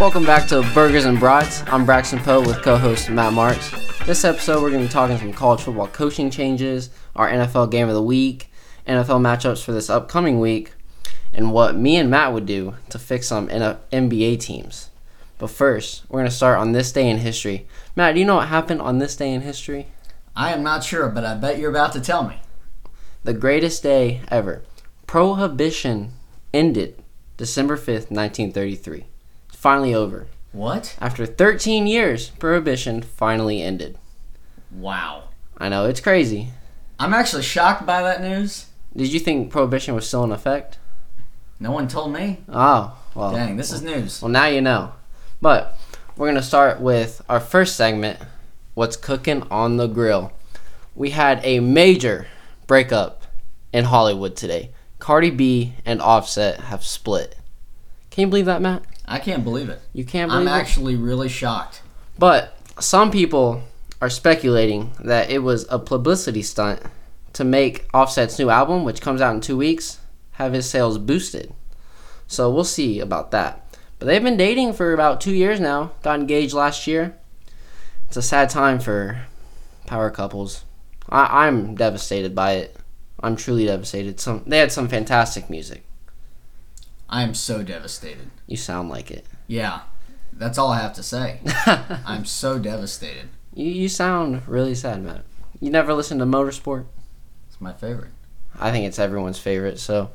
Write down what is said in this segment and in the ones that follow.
Welcome back to Burgers and Brats. I'm Braxton Poe with co-host Matt Marks. This episode, we're going to be talking some college football coaching changes, our NFL game of the week, NFL matchups for this upcoming week, and what me and Matt would do to fix some NBA teams. But first, we're going to start on this day in history. Matt, do you know what happened on this day in history? I am not sure, but I bet you're about to tell me. The greatest day ever. Prohibition ended December 5th, 1933. Finally over. What? After 13 years, Prohibition finally ended. Wow. I know, it's crazy. I'm actually shocked by that news. Did you think Prohibition was still in effect? No one told me. Oh, well. Dang, this is news. Well, now you know. But we're going to start with our first segment What's Cooking on the Grill. We had a major breakup in Hollywood today. Cardi B and Offset have split. Can you believe that, Matt? I can't believe it. You can't believe it. I'm it? actually really shocked. But some people are speculating that it was a publicity stunt to make Offset's new album, which comes out in two weeks, have his sales boosted. So we'll see about that. But they've been dating for about two years now. Got engaged last year. It's a sad time for power couples. I, I'm devastated by it. I'm truly devastated. Some they had some fantastic music. I am so devastated. You sound like it. Yeah, that's all I have to say. I'm so devastated. You you sound really sad, Matt. You never listen to Motorsport? It's my favorite. I think it's everyone's favorite. So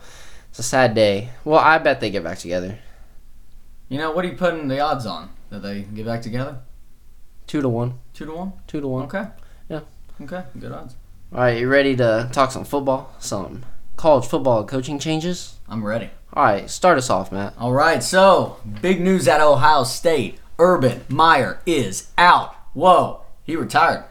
it's a sad day. Well, I bet they get back together. You know, what are you putting the odds on that they get back together? Two to one. Two to one? Two to one. Okay. Yeah. Okay, good odds. All right, you ready to talk some football? Some college football coaching changes? I'm ready. All right, start us off, Matt. All right, so big news at Ohio State. Urban Meyer is out. Whoa, he retired.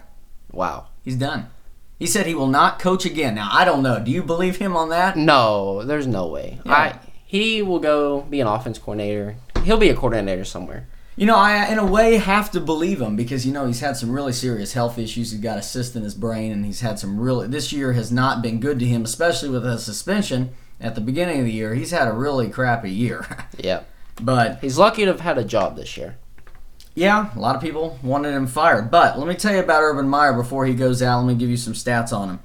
Wow. He's done. He said he will not coach again. Now, I don't know. Do you believe him on that? No, there's no way. Yeah. I he will go be an offense coordinator. He'll be a coordinator somewhere. You know, I, in a way, have to believe him because, you know, he's had some really serious health issues. He's got a cyst in his brain, and he's had some really. This year has not been good to him, especially with a suspension at the beginning of the year. He's had a really crappy year. Yeah. but, He's lucky to have had a job this year. yeah, a lot of people wanted him fired. But let me tell you about Urban Meyer before he goes out. Let me give you some stats on him.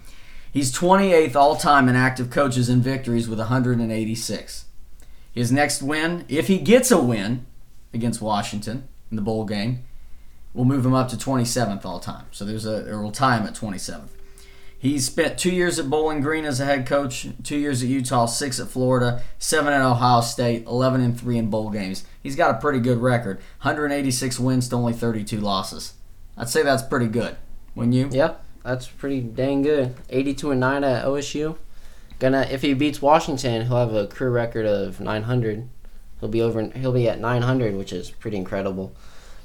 He's 28th all time in active coaches and victories with 186. His next win, if he gets a win against Washington in the bowl game, we'll move him up to 27th all time. So there's a or will tie him at 27th. He's spent two years at Bowling Green as a head coach, two years at Utah, six at Florida, seven at Ohio State, 11 and three in bowl games. He's got a pretty good record, 186 wins to only 32 losses. I'd say that's pretty good. Wouldn't you? Yeah, that's pretty dang good. 82 and 9 at OSU. Gonna if he beats Washington, he'll have a career record of 900. He'll be over he'll be at 900, which is pretty incredible.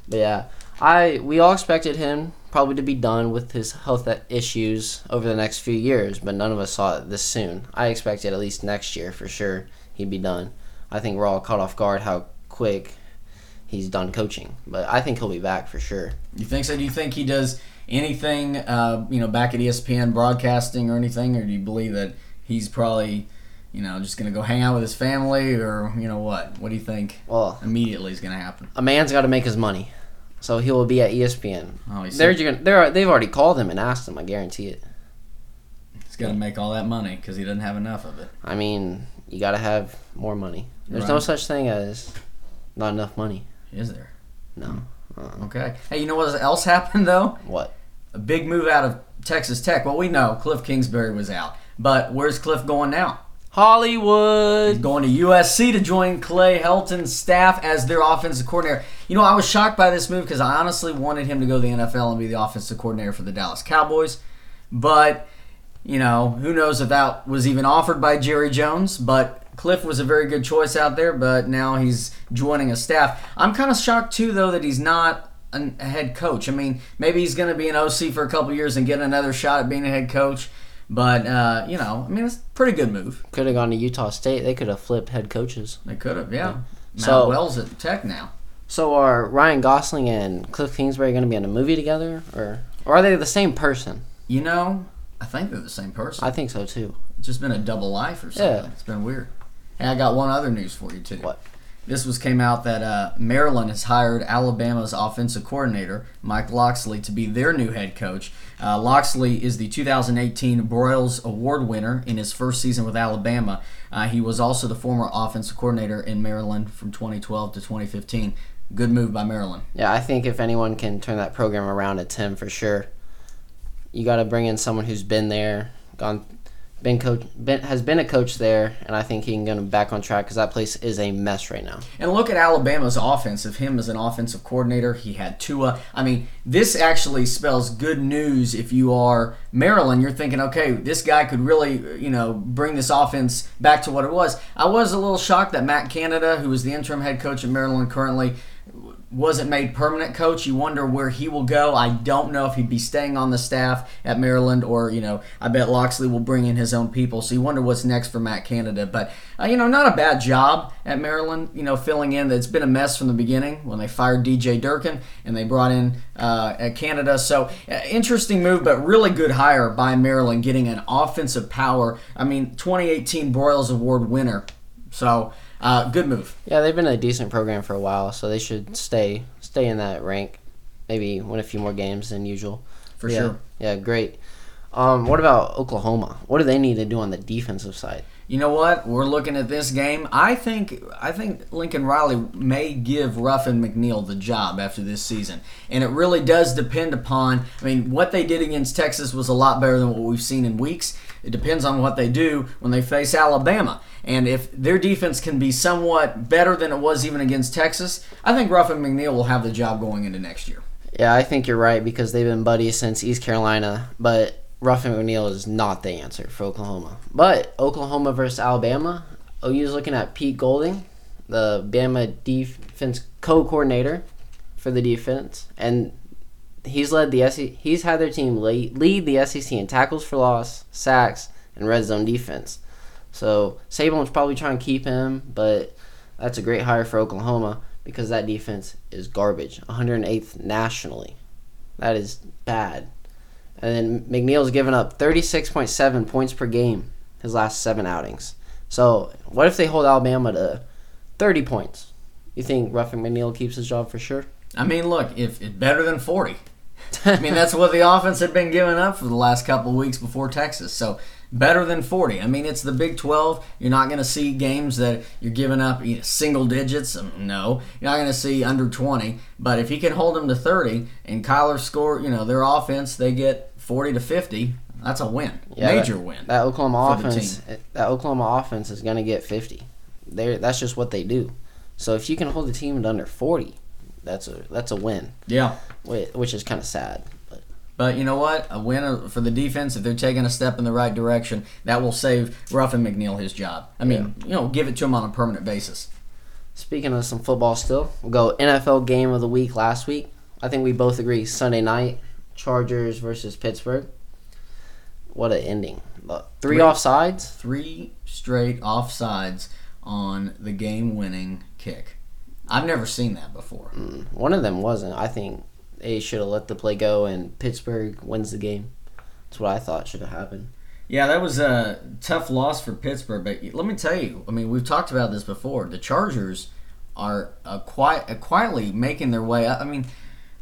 But yeah, I we all expected him probably to be done with his health issues over the next few years, but none of us saw it this soon. I expected at least next year for sure he'd be done. I think we're all caught off guard how quick he's done coaching, but I think he'll be back for sure. You think so? Do you think he does anything, uh, you know, back at ESPN broadcasting or anything, or do you believe that he's probably, you know, just gonna go hang out with his family, or you know what? What do you think Well, immediately is gonna happen? a man's got to make his money, so he will be at ESPN. Oh, he's, They're gonna, they're they've already called him and asked him. I guarantee it. he's got to make all that money because he doesn't have enough of it. I mean, you got to have more money. There's no such thing as not enough money. Is there? No. Uh-uh. Okay. Hey, you know what else happened though? What? A big move out of Texas Tech. Well, we know Cliff Kingsbury was out, but where's Cliff going now? He's Hollywood. going to USC to join Clay Helton's staff as their offensive coordinator. You know, I was shocked by this move because I honestly wanted him to go to the NFL and be the offensive coordinator for the Dallas Cowboys. But, you know, who knows if that was even offered by Jerry Jones. But Cliff was a very good choice out there, but now he's joining a staff. I'm kind of shocked, too, though, that he's not a head coach. I mean, maybe he's going to be an OC for a couple years and get another shot at being a head coach. But, uh, you know, I mean, it's a pretty good move. Could have gone to Utah State. They could have flipped head coaches. They could have, yeah. Matt So- Wells at Tech now. So are Ryan Gosling and Cliff Kingsbury going to be in a movie together, or or are they the same person? You know, I think they're the same person. I think so too. It's just been a double life or something. Yeah. It's been weird. Hey, I got one other news for you too. What? This was came out that uh, Maryland has hired Alabama's offensive coordinator Mike Locksley to be their new head coach. Uh, Locksley is the 2018 Broyles Award winner in his first season with Alabama. Uh, he was also the former offensive coordinator in Maryland from 2012 to 2015. Good move by Maryland. Yeah, I think if anyone can turn that program around, it's him for sure. You got to bring in someone who's been there, gone, been coach, been, has been a coach there, and I think he can get him back on track because that place is a mess right now. And look at Alabama's offense. Of him as an offensive coordinator, he had Tua. I mean, this actually spells good news if you are Maryland. You're thinking, okay, this guy could really, you know, bring this offense back to what it was. I was a little shocked that Matt Canada, who is the interim head coach at Maryland currently, wasn't made permanent coach. You wonder where he will go. I don't know if he'd be staying on the staff at Maryland or, you know, I bet Locksley will bring in his own people. So you wonder what's next for Matt Canada. But, uh, you know, not a bad job at Maryland, you know, filling in. It's been a mess from the beginning when they fired DJ Durkin and they brought in uh, Canada. So uh, interesting move, but really good hire by Maryland getting an offensive power. I mean, 2018 Broyles Award winner. So, uh, good move. Yeah, they've been a decent program for a while, so they should stay stay in that rank. Maybe win a few more games than usual. For yeah, sure. Yeah, great. Um, what about Oklahoma? What do they need to do on the defensive side? You know what? We're looking at this game. I think I think Lincoln Riley may give Ruffin McNeill the job after this season, and it really does depend upon. I mean, what they did against Texas was a lot better than what we've seen in weeks. It depends on what they do when they face Alabama, and if their defense can be somewhat better than it was even against Texas, I think Ruffin McNeill will have the job going into next year. Yeah, I think you're right because they've been buddies since East Carolina, but Ruffin McNeill is not the answer for Oklahoma. But Oklahoma versus Alabama, OU's looking at Pete Golding, the Bama defense co-coordinator for the defense, and he's led the SEC, he's had their team lead, lead the SEC in tackles for loss, sacks, and red zone defense. So Saban's probably trying to keep him, but that's a great hire for Oklahoma because that defense is garbage. 108th nationally. That is bad. And then McNeill's given up 36.7 points per game his last seven outings. So what if they hold Alabama to 30 points? You think Ruffin McNeill keeps his job for sure? I mean, look, if it's better than 40. I mean, that's what the offense had been giving up for the last couple of weeks before Texas. So better than 40. I mean, it's the Big 12. You're not going to see games that you're giving up you know, single digits. Um, No, you're not going to see under 20. But if he can hold them to 30 and Kyler score, you know, their offense, they get 40 to 50. That's a win, Yeah, major that, win. That Oklahoma offense, that Oklahoma offense is going to get 50. They that's just what they do. So if you can hold the team to under 40, that's a that's a win, yeah. whi- which is kind of sad. But you know what? A win for the defense, if they're taking a step in the right direction, that will save Ruffin McNeill his job. I mean, you know, give it to him on a permanent basis. Speaking of some football still, we'll go NFL game of the week last week. I think we both agree Sunday night, Chargers versus Pittsburgh. What an ending. Look, Three Three- offsides. Three straight offsides on the game winning kick. I've never seen that before. Mm, One of them wasn't. I think they should have let the play go and Pittsburgh wins the game. That's what I thought should have happened. Yeah, that was a tough loss for Pittsburgh. But let me tell you, I mean, we've talked about this before. The Chargers are uh, quiet, uh, quietly making their way up. I mean,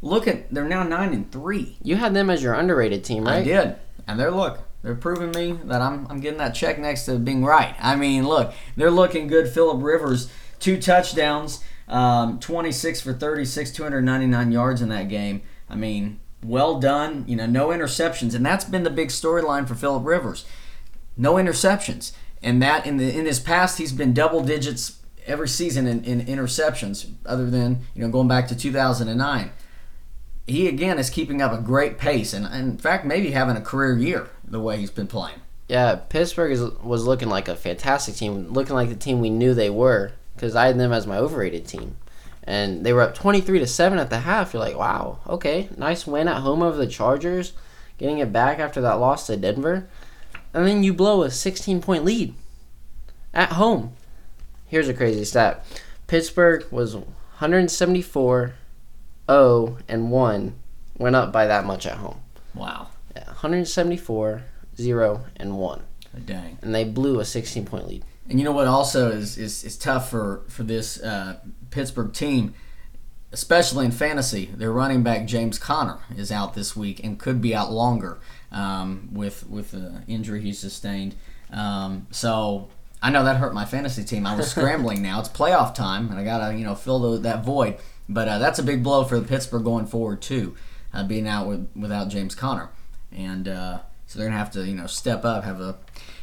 look at they're now nine and three. You had them as your underrated team, right? I did, and they're look. They're proving me that I'm I'm getting that check next to being right. I mean, look, they're looking good. Philip Rivers, two touchdowns, um, 26 for 36, 299 yards in that game. I mean, well done. You know, no interceptions, and that's been the big storyline for Philip Rivers. No interceptions, and that in the in his past he's been double digits every season in, in interceptions, other than you know going back to 2009 he again is keeping up a great pace and, and in fact maybe having a career year the way he's been playing Yeah, Pittsburgh is, was looking like a fantastic team, looking like the team we knew they were, because I had them as my overrated team, and they were up twenty three to seven at the half. You're like, wow, okay, nice win at home over the Chargers, getting it back after that loss to Denver, and then you blow a sixteen point lead at home. Here's a crazy stat: Pittsburgh was 174, 0 and one, went up by that much at home. wow Yeah, 174, 0 and one dang and they blew a 16 point lead. And you know what also is is, is tough for for this uh, Pittsburgh team, especially in fantasy. Their running back James Conner is out this week and could be out longer um, with with the injury he sustained. Um, so I know that hurt my fantasy team. I was scrambling now. It's playoff time, and I gotta you know fill the, that void. But uh, that's a big blow for the Pittsburgh going forward too, uh, being out with, without James Conner, and uh, so they're gonna have to you know step up, have a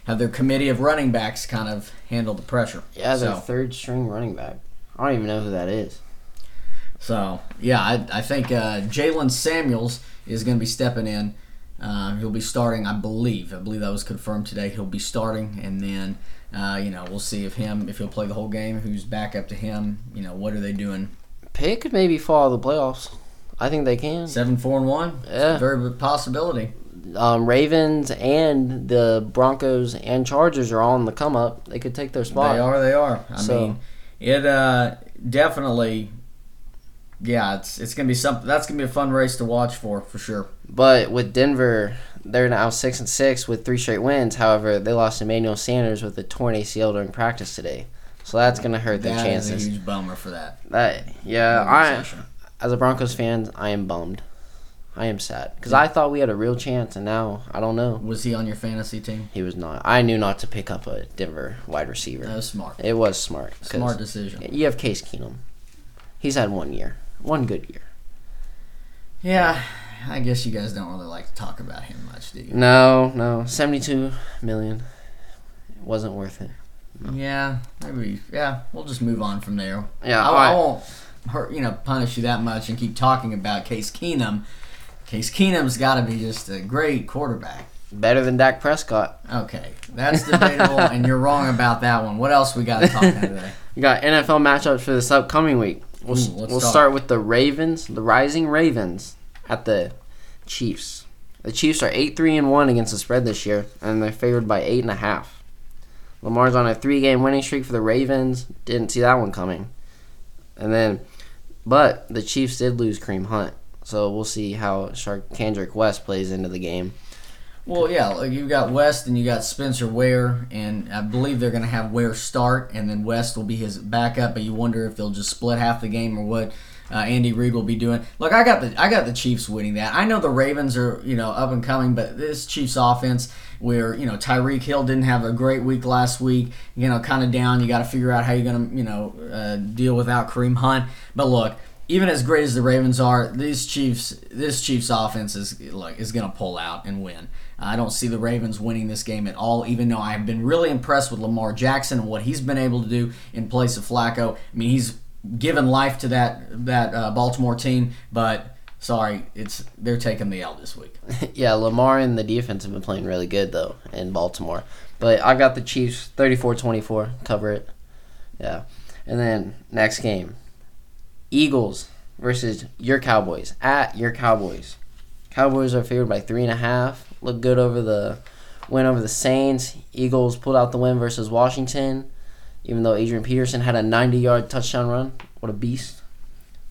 have their committee of running backs kind of handle the pressure. Yeah, their So- third string running back. I don't even know who that is. So yeah, I, I think uh, Jaylen Samuels is going to be stepping in. Uh, he'll be starting, I believe. I believe that was confirmed today. He'll be starting, and then uh, you know we'll see if him if he'll play the whole game. Who's back up to him? You know what are they doing? Pitt could maybe fall the playoffs. I think they can. Seven, four, and one. It's a Yeah. very good possibility. Um, Ravens and the Broncos and Chargers are all in the come up. They could take their spot. They are. They are. I So- mean, it uh, definitely. Yeah, it's it's gonna be something. That's gonna be a fun race to watch for for sure. But with Denver, they're now six and six with three straight wins. However, they lost Emmanuel Sanders with a torn ACL during practice today, so that's gonna hurt their That is chances. a huge bummer for that. That yeah, I as a Broncos fan, I am bummed. I am sad because I thought we had a real chance, and now I don't know. Was he on your fantasy team? He was not. I knew not to pick up a Denver wide receiver. That was smart. It was smart. Smart decision. You have Case Keenum. He's had one year, one good year. Yeah, I guess you guys don't really like to talk about him much, do you? No, no, seventy-two million. It wasn't worth it. Yeah, maybe. Yeah, we'll just move on from there. Yeah, I, I I- won't hurt, you know, punish you that much and keep talking about Case Keenum. Case Keenum's got to be just a great quarterback. Better than Dak Prescott. Okay, that's debatable, and you're wrong about that one. What else we got to talk about today? You got NFL matchups for this upcoming week. We'll, Ooh, we'll talk. start with the Ravens, the Rising Ravens, at the Chiefs. The Chiefs are eight three and one against the spread this year, and they're favored by eight and a half. Lamar's on a three-game winning streak for the Ravens. Didn't see that one coming. And then, but the Chiefs did lose Kareem Hunt, so we'll see how Charcandrick West plays into the game. Well, yeah, like you've got West and you got Spencer Ware, and I believe they're going to have Ware start, and then West will be his backup. But you wonder if they'll just split half the game or what uh, Andy Reid will be doing. Look, I got the I got the Chiefs winning that. I know the Ravens are you know up and coming, but this Chiefs offense, where you know Tyreek Hill didn't have a great week last week, you know, kind of down. You got to figure out how you're going to you know uh, deal without Kareem Hunt. But look. Even as great as the Ravens are, these Chiefs, this Chiefs offense is like is going to pull out and win. I don't see the Ravens winning this game at all, even though I've been really impressed with Lamar Jackson and what he's been able to do in place of Flacco. I mean, he's given life to that that uh, Baltimore team, but sorry, it's they're taking the L this week. yeah, Lamar and the defense have been playing really good though in Baltimore. But I got the Chiefs 34-24, cover it. Yeah. And then next game. Eagles versus your Cowboys. At your Cowboys. Cowboys are favored by three and a half. Look good over the win over the Saints. Eagles pulled out the win versus Washington. Even though Adrian Peterson had a 90 yard touchdown run. What a beast.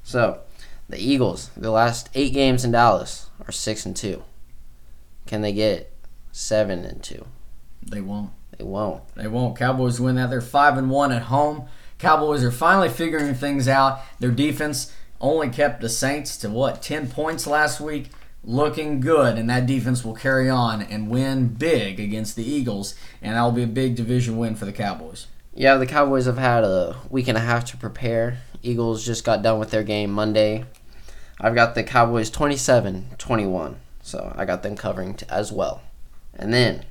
So, the Eagles, the last eight games in Dallas are six and two. Can they get seven and two? They won't. They won't. They won't. Cowboys win that. They're five and one at home. Cowboys are finally figuring things out. Their defense only kept the Saints to what ten points last week. Looking good, and that defense will carry on and win big against the Eagles, and that will be a big division win for the Cowboys. Yeah, the Cowboys have had a week and a half to prepare. Eagles just got done with their game Monday. I've got the Cowboys 27 21. So I got them covering t- as well. And then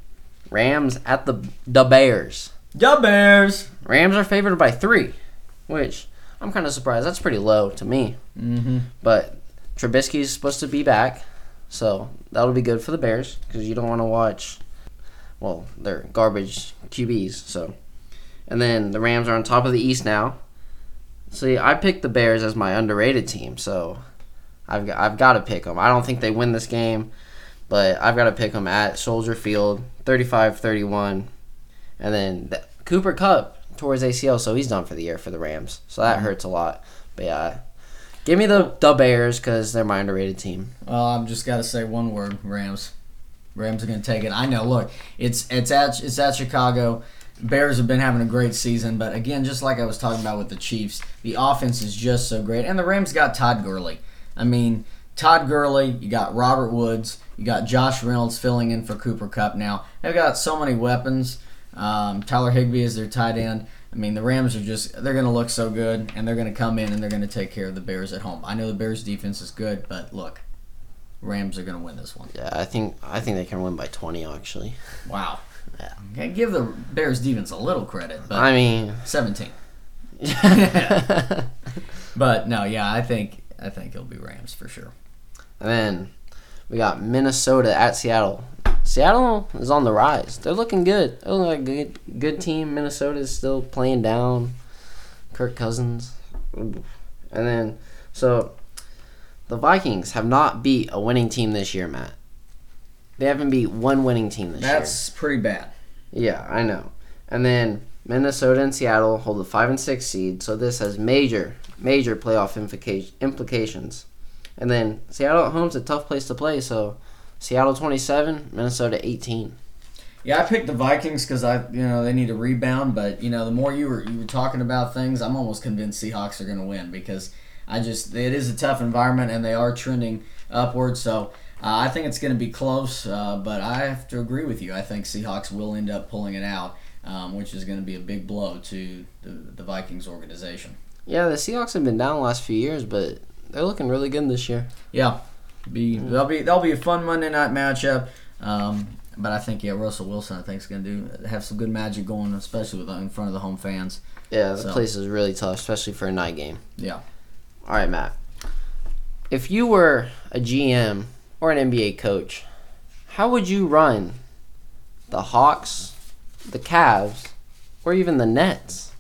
Rams at the the Bears. The Bears. Rams are favored by three, which I'm kind of surprised. That's pretty low to me. Mm-hmm. But Trubisky's supposed to be back, so that'll be good for the Bears because you don't want to watch. Well, they're garbage QBs. So, and then the Rams are on top of the East now. See, I picked the Bears as my underrated team, so I've got, I've got to pick them. I don't think they win this game, but I've got to pick them at Soldier Field, 35-31. And then the, Cooper Kupp tore his ACL, so he's done for the year for the Rams. So that mm-hmm. hurts a lot. But yeah, give me the the Bears because they're my underrated team. Well, I'm just got to say one word: Rams. Rams are going to take it. I know. Look, it's it's at it's at Chicago. Bears have been having a great season, but again, just like I was talking about with the Chiefs, the offense is just so great, and the Rams got Todd Gurley. I mean, Todd Gurley, you got Robert Woods, you got Josh Reynolds filling in for Cooper Kupp. now. They've got so many weapons. Um, Tyler Higbee is their tight end. I mean, the Rams are just, they're going to look so good, and they're going to come in and they're going to take care of the Bears at home. I know the Bears' defense is good, but look, Rams are going to win this one. Yeah, I think I think they can win by 20 actually. Wow. Yeah. Okay, give the Bears defense a little credit, but I mean, 17. and But no, yeah, I think I think it'll be Rams for sure. then we got Minnesota at Seattle. Seattle is on the rise. They're looking good. They're looking like a good good team. Minnesota is still playing down. Kirk Cousins. And then so the Vikings have not beat a winning team this year, Matt. They haven't beat one winning team this year. That's pretty bad. Yeah, I know. And then Minnesota and Seattle hold the five and six seed, so this has major, major playoff implica- implications. And then Seattle at home's a tough place to play, so Seattle twenty seven, Minnesota eighteen. Yeah, I picked the Vikings because I, you know, they need a rebound. But you know, the more you were you were talking about things, I'm almost convinced Seahawks are going to win because I just it is a tough environment and they are trending upward. So uh, I think it's going to be close. Uh, but I have to agree with you. I think Seahawks will end up pulling it out, um, which is going to be a big blow to the, the Vikings organization. Yeah, the Seahawks have been down the last few years, but they're looking really good this year. Yeah, be that'll be that'll be a fun Monday night matchup. Um, but I think yeah, Russell Wilson I think is going to do have some good magic going, especially with in front of the home fans. Yeah, the So- place is really tough, especially for a night game. Yeah. All right, Matt. If you were a GM or an NBA coach, how would you run the Hawks, the Cavs, or even the Nets?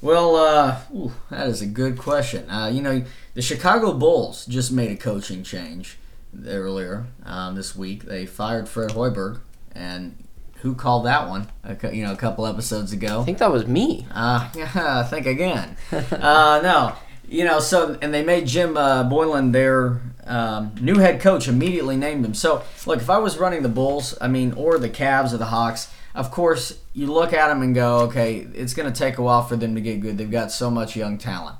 Well, uh, ooh, that is a good question. Uh, you know, the Chicago Bulls just made a coaching change earlier um, this week. They fired Fred Hoiberg, and who called that one? A, you know, a couple episodes ago. I think that was me. Uh, yeah, think again. uh, no, you know, so and they made Jim uh, Boylen their um, new head coach. Immediately named him. So look, if I was running the Bulls, I mean, or the Cavs or the Hawks, of course you look at them and go, okay, it's going to take a while for them to get good. They've got so much young talent.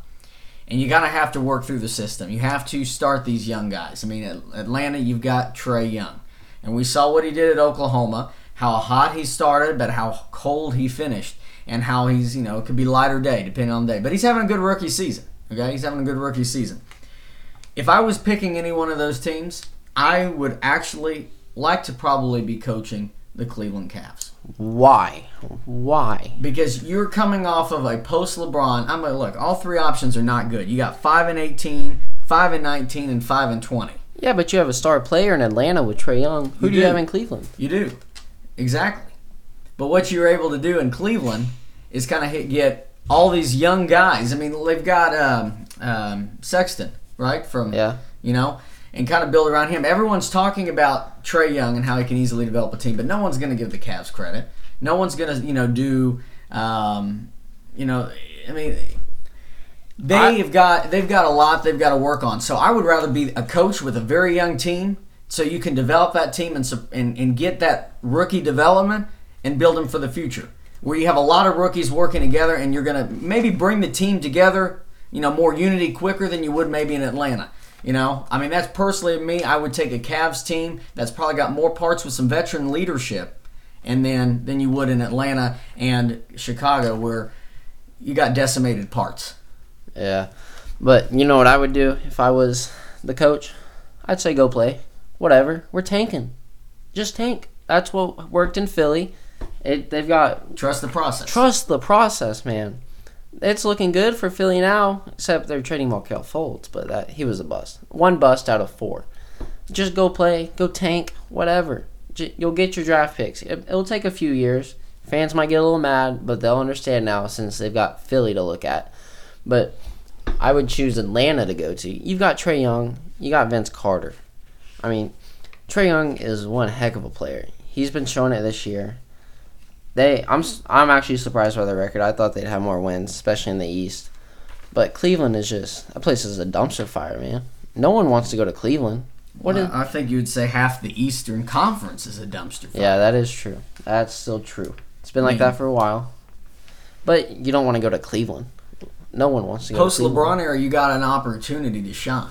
And you gotta have to work through the system. You have to start these young guys. I mean, at Atlanta, you've got Trae Young, and we saw what he did at Oklahoma. How hot he started, but how cold he finished, and how he's you know it could be light or day depending on the day. But he's having a good rookie season. Okay, he's having a good rookie season. If I was picking any one of those teams, I would actually like to probably be coaching the Cleveland Cavs Why? Why? because you're coming off of a post LeBron. I'm like, look, all three options are not good. You got five and 18, five and 19, and five and 20. Yeah, but you have a star player in Atlanta with Trae Young. Who You do you have in Cleveland? You do, exactly. But what you were able to do in Cleveland is kind of get all these young guys. I mean, they've got um, um, Sexton, right? From Yeah. you know, and kind of build around him. Everyone's talking about Trae Young and how he can easily develop a team, but no one's going to give the Cavs credit. No one's going to, you know, do, um, you know, I mean, they've got they've got a lot they've got to work on. So I would rather be a coach with a very young team, so you can develop that team and and, and get that rookie development and build them for the future. Where you have a lot of rookies working together, and you're going to maybe bring the team together, you know, more unity quicker than you would maybe in Atlanta. You know, I mean, that's personally me. I would take a Cavs team that's probably got more parts with some veteran leadership, and then than you would in Atlanta and Chicago, where you got decimated parts. Yeah. But you know what I would do if I was the coach? I'd say go play. Whatever. We're tanking. Just tank. That's what worked in Philly. It, they've got Trust the process. trust the process, man. It's looking good for Philly now, except they're trading Markelle Fultz, but that he was a bust. One bust out of four. Just go play, go tank, whatever. J- You'll get your draft picks. It, it'll take a few years. Fans might get a little mad, but they'll understand now since they've got Philly to look at. But I would choose Atlanta to go to. You've got Trae Young, you got Vince Carter. I mean, Trae Young is one heck of a player. He's been showing it this year. They, I'm, I'm actually surprised by the record. I thought they'd have more wins, especially in the East. But Cleveland is just that place is a dumpster fire, man. No one wants to go to Cleveland. What is? I I think you would say half the Eastern Conference is a dumpster fire. Yeah, that is true. That's still true. It's been like Yeah. that for a while. But you don't want to go to Cleveland. No one wants to go Post to Cleveland. LeBron era, you got an opportunity to shine.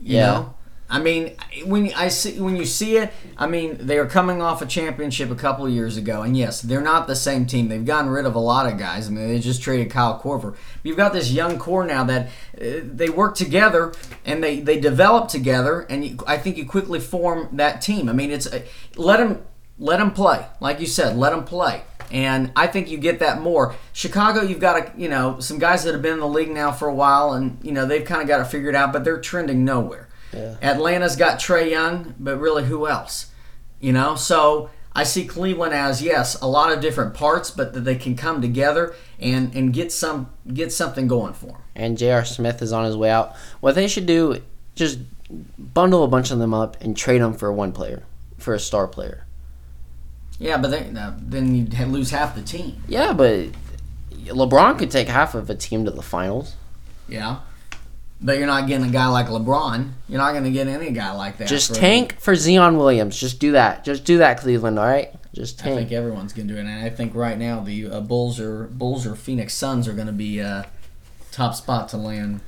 You Yeah. know? I mean, when I see when you see it, I mean they are coming off a championship a couple years ago, and yes, they're not the same team. They've gotten rid of a lot of guys. I mean, they just traded Kyle Korver. You've got this young core now that uh, they work together and they they develop together, and you, I think you quickly form that team. I mean, it's uh, let them let them play, like you said, let them play. And I think you get that more. Chicago, you've got a, you know some guys that have been in the league now for a while, and you know they've kind of got it figured out, but they're trending nowhere. Yeah. Atlanta's got Trae Young, but really who else? You know, so I see Cleveland as yes, a lot of different parts, but that they can come together and and get some get something going for them. And J.R. Smith is on his way out. What they should do, just bundle a bunch of them up and trade them for one player, for a star player. Yeah, but they, uh, then you'd lose half the team. Yeah, but LeBron could take half of a team to the finals. Yeah, but you're not getting a guy like LeBron. You're not going to get any guy like that. Just for- tank for Zion Williams. Just do that. Just do that, Cleveland. All right. Just tank. I think everyone's going to do it, and I think right now the uh, Bulls or Bulls or Phoenix Suns are going to be uh, top spot to land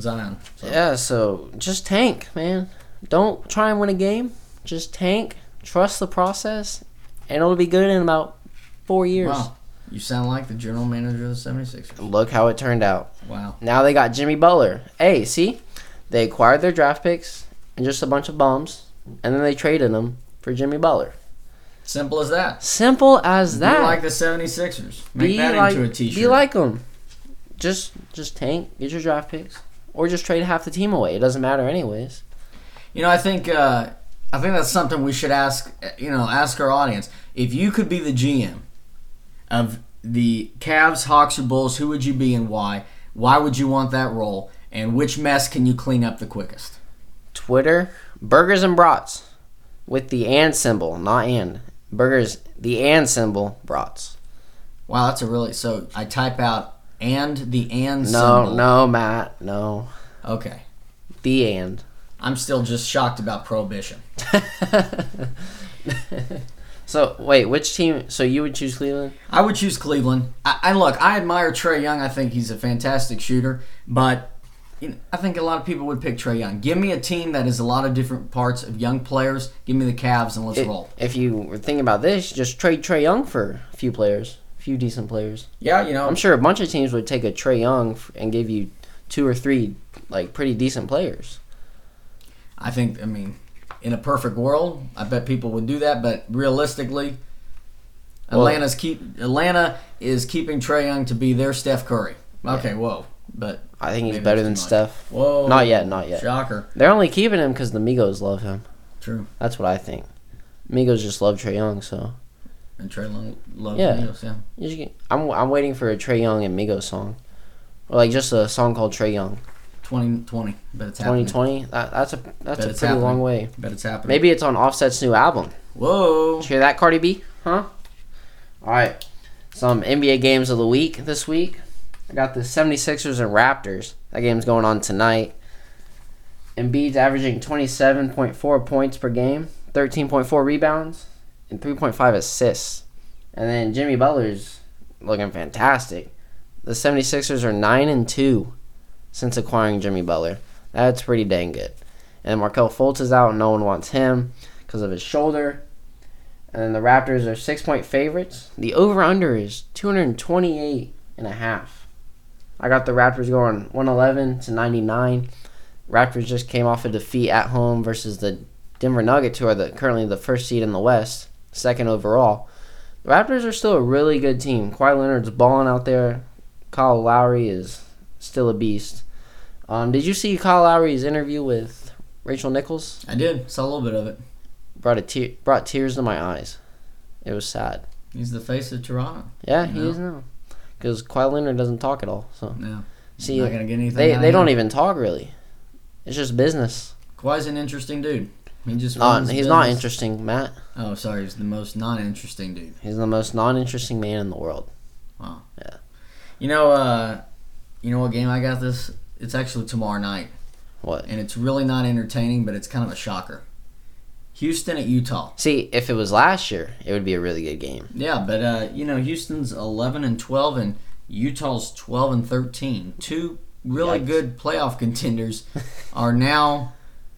Zion. So. Yeah. So just tank, man. Don't try and win a game. Just tank. Trust the process, and it'll be good in about four years. Wow, you sound like the general manager of the 76ers. Look how it turned out. Wow. Now they got Jimmy Butler. Hey, see, they acquired their draft picks and just a bunch of bums, and then they traded them for Jimmy Butler. Simple as that. Simple as that. Be like the 76ers. Make Be that like, into a t-shirt. Be like them. Just, just tank, get your draft picks, or just trade half the team away. It doesn't matter anyways. You know, I think uh, I think that's something we should ask. You know, ask our audience. If you could be the GM of the Cavs, Hawks, or Bulls, who would you be and why? Why would you want that role? And which mess can you clean up the quickest? Twitter, burgers and brats, with the and symbol, not and. Burgers, the and symbol, brats. Wow, that's a really so. I type out and the and No, symbol. no, no, Matt, no. Okay, The and. I'm still just shocked about prohibition. so wait, which team? So you would choose Cleveland? I would choose Cleveland. I, I look, I admire Trae Young. I think he's a fantastic shooter, but you know, I think a lot of people would pick Trae Young. Give me a team that is a lot of different parts of young players. Give me the Cavs and let's It- roll. if you were thinking about this, just trade Trae Young for a few players, a few decent players. Yeah, you know, I'm sure a bunch of teams would take a Trae Young and give you two or three like pretty decent players. I think, I mean, in a perfect world, I bet people would do that. But realistically, Well- Atlanta's keep Atlanta is keeping Trae Young to be their Steph Curry. Okay, whoa, but I think he's better than much. Steph. whoa, Not yet, not yet. Shocker. They're only keeping him because the Migos love him. True. That's what I think. Migos just love Trae Young, so And Trae Young loves Yeah. Migos, yeah. you just get- I'm I'm waiting for a Trae Young and Migos song, or like just a song called Trae Young. 2020, but it's happening. 2020. That, that's a that's Bet a it's pretty long way. Bet it's happening. Maybe it's on Offset's new album. Whoa. Did you hear that, Cardi B? Huh? All right. Some NBA games of the week this week. I got the 76ers and Raptors. That game's going on tonight. Embiid's averaging 27.4 points per game, 13.4 rebounds, and 3.5 assists. And then Jimmy Butler's looking fantastic. The 76ers are 9 and 2 since acquiring Jimmy Butler. That's pretty dang good. And Markelle Fultz is out. No one wants him because of his shoulder. And the Raptors are six point favorites. The over under is 228 and a half. I got the Raptors going 111 to 99. Raptors just came off a defeat at home versus the Denver Nuggets, who are the, currently the first seed in the West, second overall. The Raptors are still a really good team. Kawhi Leonard's balling out there. Kyle Lowry is still a beast. Um, did you see Kyle Lowry's interview with Rachel Nichols? I did. Saw a little bit of it. Brought a tear, brought tears to my eyes. It was sad. He's the face of Toronto. Yeah, he know? is now. Because Kawhi Leonard doesn't talk at all. So No. see, not gonna get anything. they they don't even talk really. It's just business. Kawhi's an interesting dude. He just Not, runs he's not interesting, Matt. Oh, sorry. He's the most non-interesting dude. He's the most non-interesting man in the world. Wow. Yeah. You know, uh, you know what game I got this? It's actually tomorrow night, What? and it's really not entertaining, but it's kind of a shocker. Houston at Utah. See, if it was last year, it would be a really good game. Yeah, but uh, you know Houston's eleven and twelve, and Utah's twelve and thirteen. Two really Yikes. good playoff contenders are now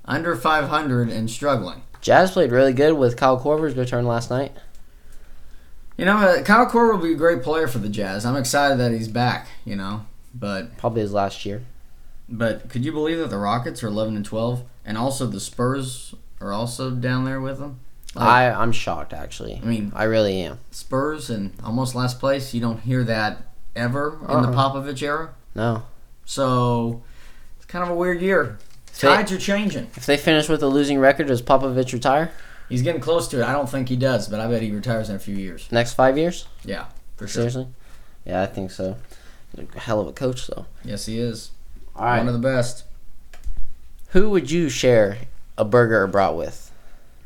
under five hundred and struggling. Jazz played really good with Kyle Korver's return last night. You know, uh, Kyle Korver will be a great player for the Jazz. I'm excited that he's back. You know, but Probably his last year. but could you believe that the Rockets are eleven and twelve, and also the Spurs are also down there with them? Like, I I'm shocked actually. I mean, I really am. Spurs and almost last place. You don't hear that ever in the Uh-uh. Popovich era. No. So it's kind of a weird year. Fa- Tides are changing. If they finish with a losing record, does Popovich retire He's getting close to it. I don't think he does, but I bet he retires in a few years. next five years? Yeah, for sure. Seriously? Yeah, I think so. A hell of a coach though. Yes, he is. All right. One of the best. Who would you share a burger or brat with,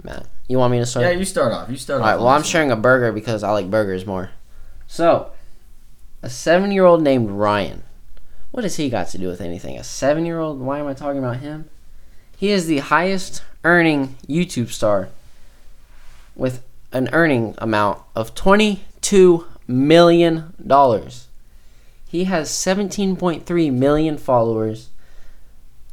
Matt? You want me to start? Yeah, you start off. You start All off. right. on Well, I'm one. sharing a burger because I like burgers more. So, a seven-year-old named Ryan. What has he got to do with anything? A seven-year-old? Why am I talking about him? He is the highest earning YouTube star with an earning amount of twenty-two million dollars. He has seventeen point three million followers.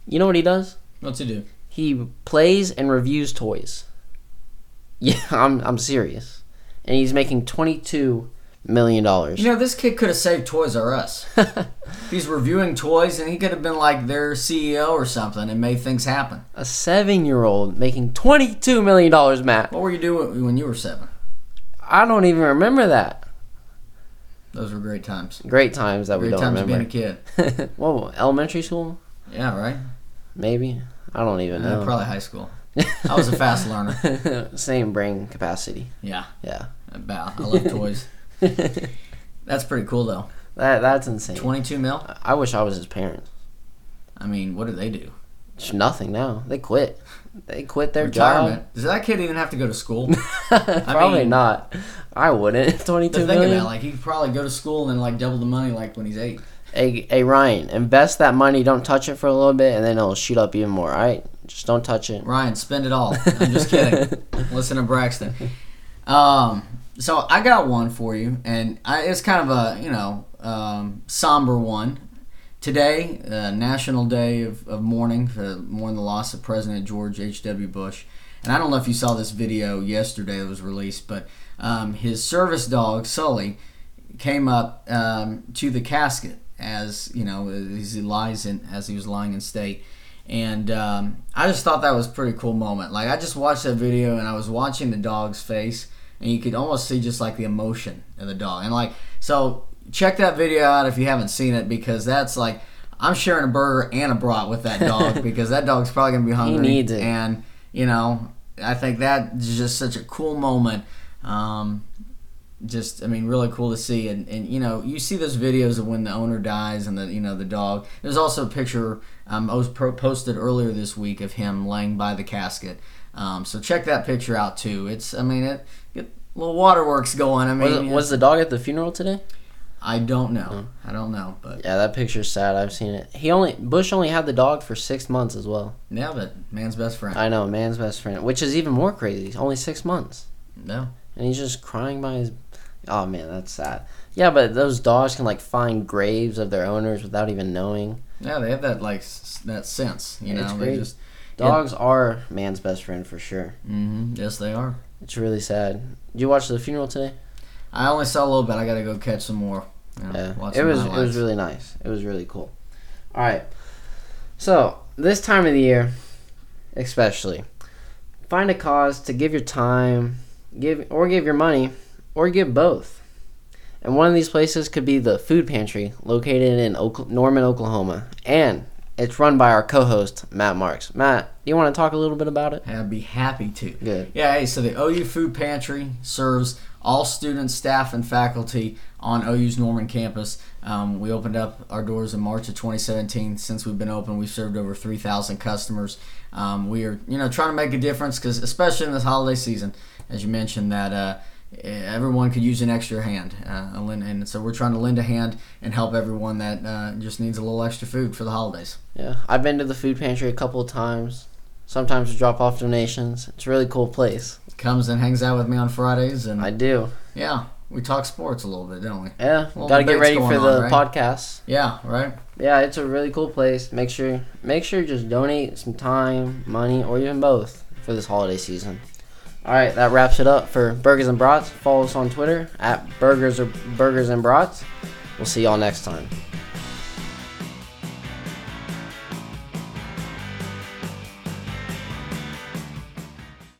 You know what he does? What's he do? He plays and reviews toys. Yeah, I'm I'm serious. And he's making twenty two million dollars. You know, this kid could have saved Toys R Us. He's reviewing toys, and he could have been like their CEO or something and made things happen. a seven year old making twenty two million dollars, Matt. What were you doing when you were seven? I don't even remember that. Those were great times. Great times that we Great don't times being a kid. Whoa, elementary school? Yeah, right. Maybe. I don't even Uh, know. probably high school. I was a fast learner. Same brain capacity. Yeah, Yeah. about. I love toys. That's pretty cool though. That that's insane. Twenty-two mil. I wish I was his parents. I mean, what do they do? It's nothing now. They quit. They quit their Retirement. Does that kid even have to go to school? job. Probably mean- not. I wouldn't. Twenty two think about like he could probably go to school and then like double the money like when he's eight. Hey, hey Ryan, invest that money. Don't touch it for a little bit, and then it'll shoot up even more. All right, just don't touch it. Ryan, spend it all. I'm just kidding. Listen to Braxton. Um, so I got one for you, and I, it's kind of a you know um, somber one. Today, uh, National Day of, of Mourning for mourning the loss of President George H.W. Bush. And I don't know if you saw this video yesterday that was released, but um, his service dog Sully came up um, to the casket as you know as he lies in as he was lying in state and um, I just thought that was a pretty cool moment. Like I just watched that video and I was watching the dog's face, and you could almost see just like the emotion of the dog. And like so, check that video out if you haven't seen it because that's like I'm sharing a burger and a brat with that dog because that dog's probably gonna be hungry. He needs it. And you know, I think that is just such a cool moment. Um, just I mean really cool to see and, and you know you see those videos of when the owner dies and the you know the dog there's also a picture um, I was pro- posted earlier this week of him laying by the casket um, so check that picture out too it's I mean it get little waterworks going I mean Was, it, was the dog at the funeral today? I don't know I don't know but Yeah, that picture's sad. I've seen it. He only Bush only had the dog for six months as well. yeah but man's best friend I know, man's best friend, which is even more crazy. Only six months, no and he's just crying by his. Oh man, that's sad. Yeah, but those dogs can like find graves of their owners without even knowing. yeah they have that like s- that sense you It's know they great. just Dogs are man's best friend for sure. hmm yes they are It's really sad. Did you watch the funeral today? I only saw a little bit I gotta go catch some more Yeah, it was it was really nice. It was really cool. All right, so this time of the year, especially, find a cause to give your time, give or give your money, or give both. And one of these places could be the food pantry located in Oka- Norman, Oklahoma, and it's run by our co-host Matt Marks. Matt, do you want to talk a little bit about it? I'd be happy to. Good. Yeah, hey, so the OU Food Pantry serves all students, staff, and faculty on OU's Norman campus. Um, we opened up our doors in March of 2017. Since we've been open, we've served over 3,000 customers. Um, we are, you know, trying to make a difference because, especially in this holiday season, as you mentioned, that uh, everyone could use an extra hand, uh, and so we're trying to lend a hand and help everyone that uh, just needs a little extra food for the holidays. Yeah, I've been to the food pantry a couple of times. Sometimes we drop off donations. It's a really cool place. Comes and hangs out with me on Fridays, and I do. yeah, we talk sports a little bit, don't we? Yeah, Well, got to get ready for on, the right? podcast. Yeah, right. Yeah, it's a really cool place. Make sure, make sure, you just donate some time, money, or even both for this holiday season. All right, that wraps it up for Burgers and Brats. Follow us on Twitter at Burgers or Burgers and Brats. We'll see y'all next time.